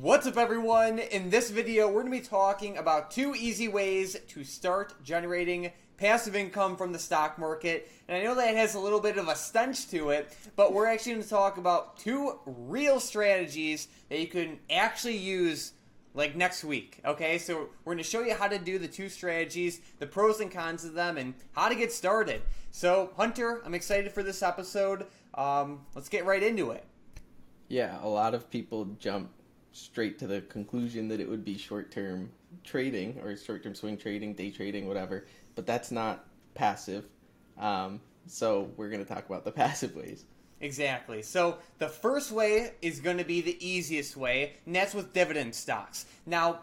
What's up, everyone? In this video, we're going to be talking about two easy ways to start generating passive income from the stock market. And I know that has a little bit of a stench to it, but we're actually going to talk about two real strategies that you can actually use like next week. Okay, so we're going to show you how to do the two strategies, the pros and cons of them, and how to get started. So, Hunter, I'm excited for this episode. Um, let's get right into it. Yeah, a lot of people jump straight to the conclusion that it would be short term trading or short term swing trading, day trading, whatever, but that's not passive. Um, so, we're going to talk about the passive ways. Exactly. So the first way is going to be the easiest way, and that's with dividend stocks. Now,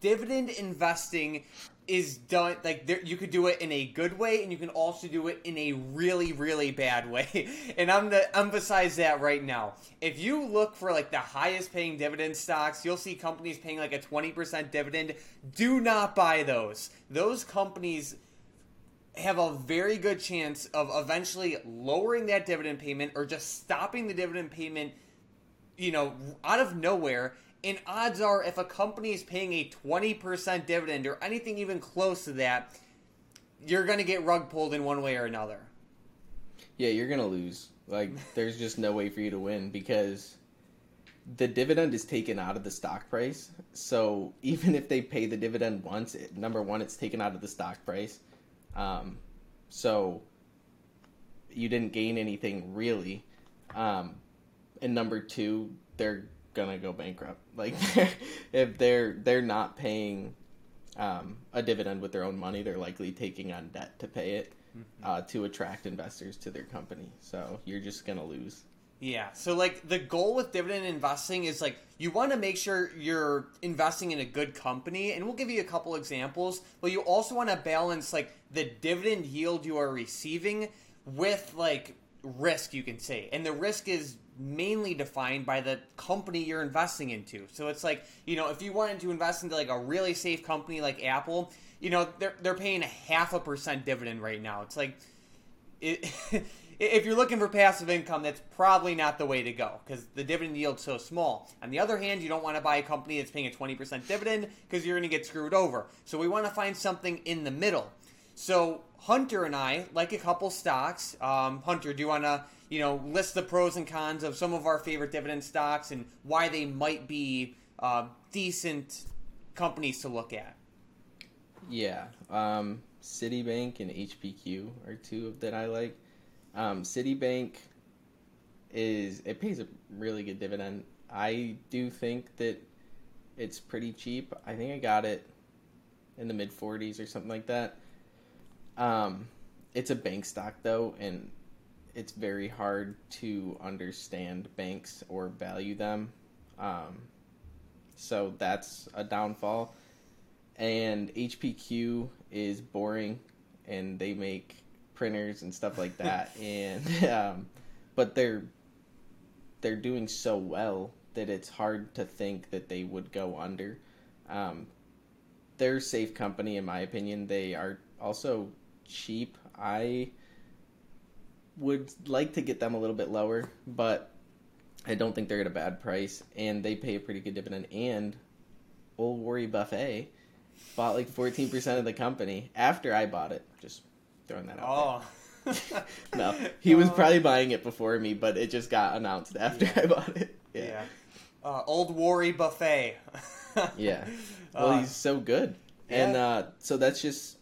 dividend investing is done like there, you could do it in a good way and you can also do it in a really really bad way. And i'm going to emphasize that right now. If you look for like the highest paying dividend stocks you'll see companies paying like a 20% dividend. Do not buy those. Those companies have a very good chance of eventually lowering that dividend payment or just stopping the dividend payment, you know, out of nowhere. And odds are, if a company is paying a 20% dividend or anything even close to that, you're going to get rug pulled in one way or another. Yeah, you're going to lose. Like, there's just no way for you to win because the dividend is taken out of the stock price. So even if they pay the dividend once, it, number one, it's taken out of the stock price. Um, so you didn't gain anything really. Um, and number two, they're gonna go bankrupt. Like if they're they're not paying um, a dividend with their own money, they're likely taking on debt to pay it mm-hmm. uh, to attract investors to their company. So you're just gonna lose. Yeah. So like the goal with dividend investing is like you want to make sure you're investing in a good company and we'll give you a couple examples, but you also want to balance like the dividend yield you are receiving with like risk you can say. And the risk is mainly defined by the company you're investing into. So it's like, you know, if you wanted to invest into like a really safe company like Apple, you know, they're they're paying a half a percent dividend right now. It's like it if you're looking for passive income, that's probably not the way to go because the dividend yield's so small. On the other hand, you don't want to buy a company that's paying a 20% dividend because you're going to get screwed over. So we want to find something in the middle. So Hunter and I like a couple stocks. Um, Hunter, do you want to you know list the pros and cons of some of our favorite dividend stocks and why they might be uh, decent companies to look at? Yeah, um, Citibank and HPQ are two that I like. Um, Citibank is it pays a really good dividend. I do think that it's pretty cheap. I think I got it in the mid 40s or something like that. Um, it's a bank stock though, and it's very hard to understand banks or value them. Um, so that's a downfall. And HPQ is boring, and they make printers and stuff like that. and um, but they're they're doing so well that it's hard to think that they would go under. Um, they're a safe company in my opinion. They are also cheap. I would like to get them a little bit lower, but I don't think they're at a bad price, and they pay a pretty good dividend. And old Warren Buffett bought like fourteen percent of the company after I bought it. Just throwing that out. Oh. no, he was probably buying it before me, but it just got announced after yeah. I bought it. Yeah. yeah. Uh, old Warren Buffett. yeah. Well, uh, he's so good. Yeah. And uh, so that's just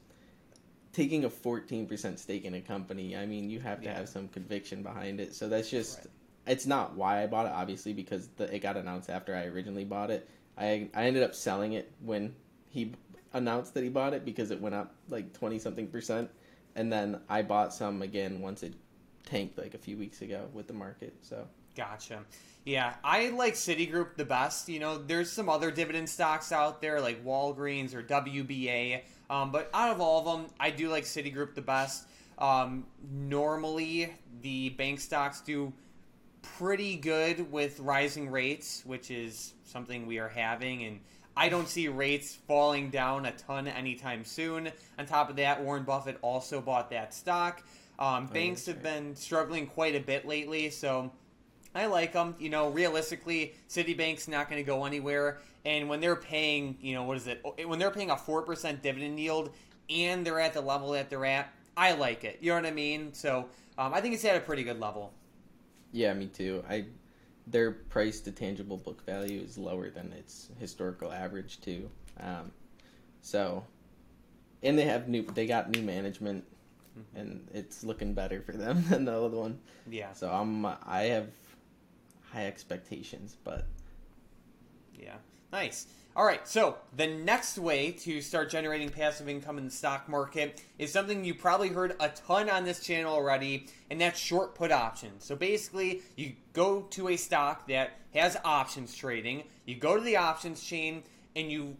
taking a 14% stake in a company. I mean, you have to yeah. have some conviction behind it. So that's just, right. it's not why I bought it, obviously, because the, it got announced after I originally bought it. I, I ended up selling it when he announced that he bought it because it went up like 20 something percent and then I bought some again once it tanked like a few weeks ago with the market. So gotcha. Yeah, I like Citigroup the best. You know, there's some other dividend stocks out there like Walgreens or WBA, um, but out of all of them, I do like Citigroup the best. Um, normally, the bank stocks do pretty good with rising rates, which is something we are having, and I don't see rates falling down a ton anytime soon. On top of that, Warren Buffett also bought that stock. Um, oh, banks have been struggling quite a bit lately, so I like them. You know, realistically, Citibank's not going to go anywhere. And when they're paying, you know, what is it? When they're paying a 4% dividend yield and they're at the level that they're at, I like it. You know what I mean? So um, I think it's at a pretty good level. Yeah, me too. I their price to tangible book value is lower than its historical average too. Um, so, and they have new they got new management, mm-hmm. and it's looking better for them than the other one. Yeah. So I'm I have high expectations, but yeah, nice. All right, so the next way to start generating passive income in the stock market is something you probably heard a ton on this channel already, and that's short put options. So basically, you go to a stock that has options trading, you go to the options chain, and you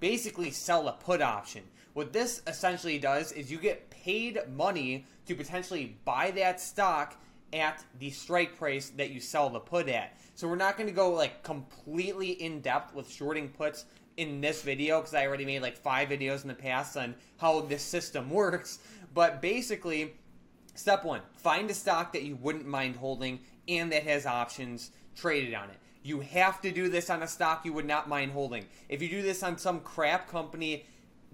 basically sell a put option. What this essentially does is you get paid money to potentially buy that stock at the strike price that you sell the put at. So we're not going to go like completely in depth with shorting puts in this video because I already made like five videos in the past on how this system works. But basically, step one, find a stock that you wouldn't mind holding and that has options traded on it. You have to do this on a stock you would not mind holding. If you do this on some crap company,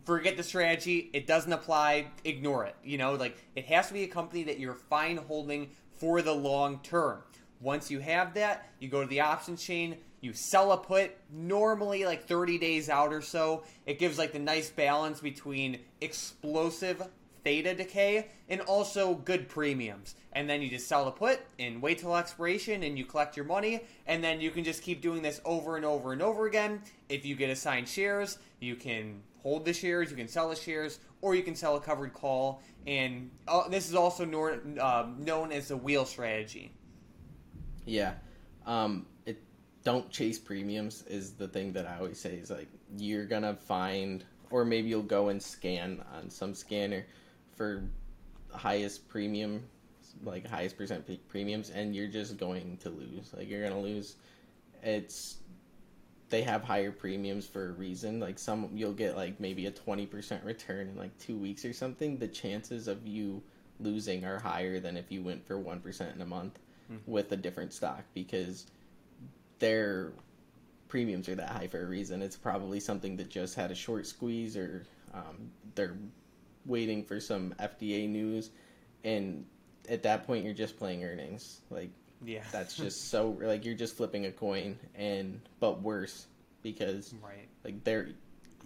forget the strategy. It doesn't apply. Ignore it. You know, like it has to be a company that you're fine holding for the long term. Once you have that, you go to the options chain, you sell a put normally like 30 days out or so. It gives like the nice balance between explosive theta decay and also good premiums. And then you just sell the put and wait till expiration and you collect your money. And then you can just keep doing this over and over and over again. If you get assigned shares, you can hold the shares, you can sell the shares, or you can sell a covered call. And uh, this is also nor- uh, known as the wheel strategy. Yeah. Um, it don't chase premiums is the thing that I always say is like you're gonna find or maybe you'll go and scan on some scanner for highest premium like highest percent premiums and you're just going to lose like you're gonna lose it's they have higher premiums for a reason like some you'll get like maybe a 20% return in like two weeks or something the chances of you losing are higher than if you went for 1% in a month mm-hmm. with a different stock because their premiums are that high for a reason. It's probably something that just had a short squeeze or um, they're waiting for some FDA news. And at that point, you're just playing earnings. Like, yeah, that's just so like you're just flipping a coin, and but worse because right, like they're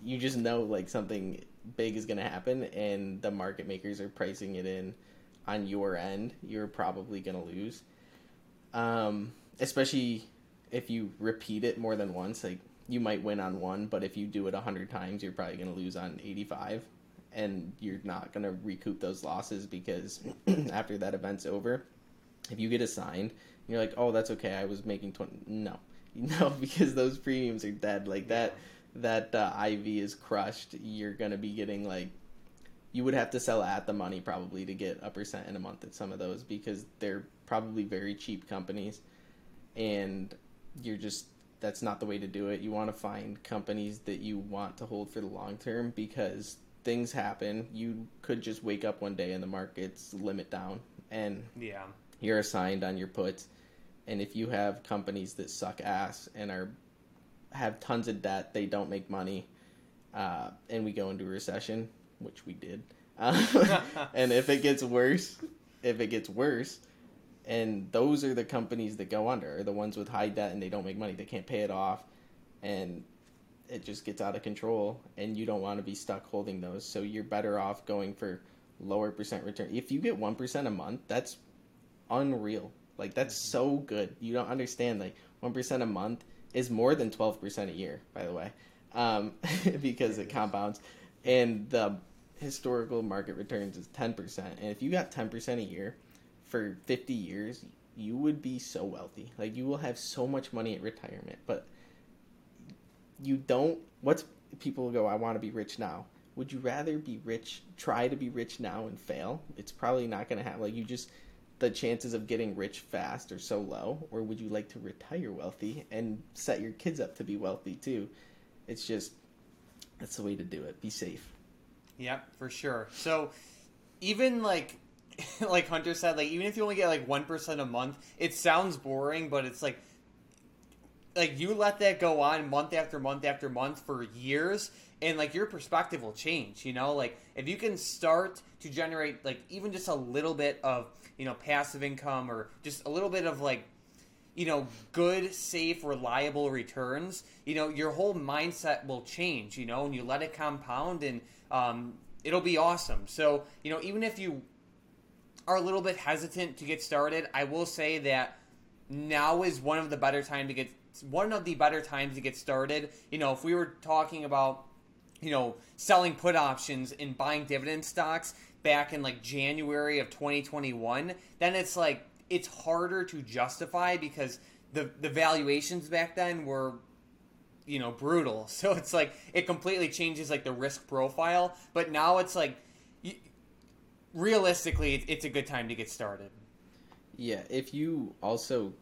you just know like something big is going to happen, and the market makers are pricing it in on your end. You're probably going to lose um, especially if you repeat it more than once. Like you might win on one, but if you do it a hundred times, you're probably going to lose on eighty-five, and you're not going to recoup those losses because after that event's over, if you get assigned, you're like, oh, that's okay. I was making twenty. No, no, because those premiums are dead. Like that. That uh, IV is crushed. You're gonna be getting like you would have to sell at the money probably to get a percent in a month at some of those because they're probably very cheap companies and you're just that's not the way to do it you want to find companies that you want to hold for the long term because things happen you could just wake up one day and the market's limit down and yeah you're assigned on your puts and if you have companies that suck ass and are have tons of debt they don't make money uh, and we go into a recession which we did. Uh, and if it gets worse, if it gets worse, and those are the companies that go under, are the ones with high debt and they don't make money, they can't pay it off, and it just gets out of control, and you don't want to be stuck holding those. So you're better off going for lower percent return. If you get one percent a month, that's unreal. Like that's so good. You don't understand. Like one percent a month is more than twelve percent a year, by the way, um, because it compounds. And the historical market returns is 10%. And if you got 10% a year for 50 years, you would be so wealthy. Like you will have so much money at retirement, but you don't what's people go I want to be rich now. Would you rather be rich, try to be rich now and fail? It's probably not going to happen. Like you just the chances of getting rich fast are so low, or would you like to retire wealthy and set your kids up to be wealthy too? It's just that's the way to do it. Be safe. Yep, for sure. So even like like Hunter said, like even if you only get like one percent a month, it sounds boring, but it's like like you let that go on month after month after month for years and like your perspective will change you know? Like if you can start to generate like even just a little bit of you know passive income or just a little bit of like you know good safe reliable returns you know your whole mindset will change you know? And you let it compound and um, it'll be awesome. So you know even if you are a little bit hesitant to get started i will say that now is one of the better time to get one of the better times to get started. You know, if we were talking about, you know, selling put options and buying dividend stocks back in like January of 2021, then it's like it's harder to justify because the the valuations back then were you know brutal. So it's like it completely changes like the risk profile, but now it's like realistically it's a good time to get started. Yeah, if you also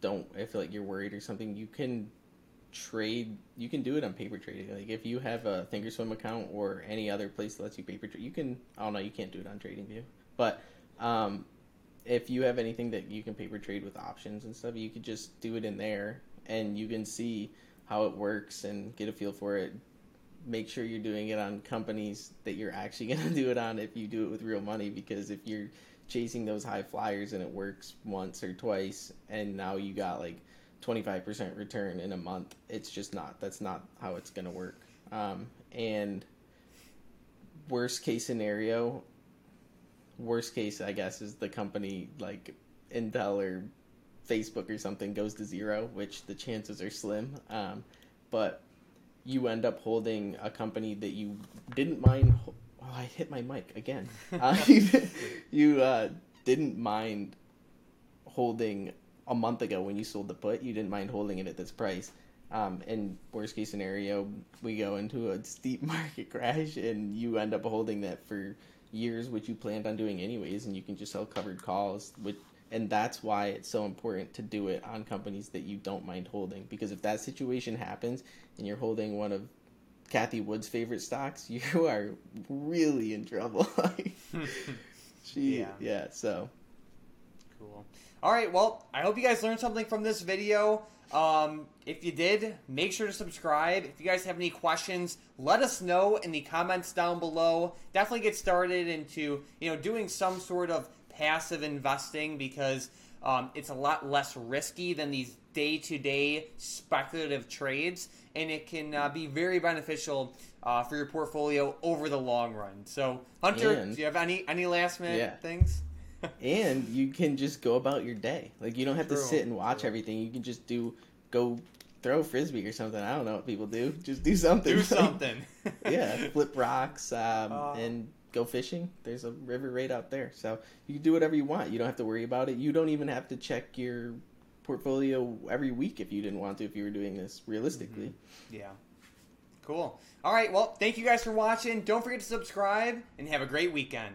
don't I feel like you're worried or something, you can trade you can do it on paper trading. Like if you have a thinkorswim account or any other place that lets you paper trade you can i don't know you can't do it on tradingview but um, if you have anything that you can paper trade with options and stuff you could just do it in there and you can see how it works and get a feel for it. Make sure you're doing it on companies that you're actually going to do it on if you do it with real money because if you're chasing those high flyers and it works once or twice and now you got like 25% return in a month it's just not that's not how it's going to work. Um, and worst case scenario worst case i guess is the company like intel or facebook or something goes to zero which the chances are slim um, but you end up holding a company that you didn't mind Oh, I hit my mic again. Uh, you uh, didn't mind holding a month ago when you sold the put. You didn't mind holding it at this price. Um, and worst case scenario, we go into a steep market crash, and you end up holding that for years, which you planned on doing anyways, and you can just sell covered calls. Which, and that's why it's so important to do it on companies that you don't mind holding. Because if that situation happens and you're holding one of Cathie Wood's favorite stocks, you are really in trouble. she, yeah. yeah, so. Cool. All right, well, I hope you guys learned something from this video. Um, if you did, make sure to subscribe. If you guys have any questions, let us know in the comments down below. Definitely get started into you know doing some sort of passive investing because um, it's a lot less risky than these day to day speculative trades and it can uh, be very beneficial uh, for your portfolio over the long run. So, Hunter, and, do you have any any last minute yeah. things? and you can just go about your day. Like you don't have True. to sit and watch True. everything. You can just do go throw frisbee or something. I don't know what people do. Just do something. Do something. yeah, flip rocks um, uh, and go fishing. There's a river right out there, so you can do whatever you want. You don't have to worry about it. You don't even have to check your portfolio every week if you didn't want to, if you were doing this realistically. Mm-hmm. Yeah. Cool. All right. Well, thank you guys for watching. Don't forget to subscribe and have a great weekend.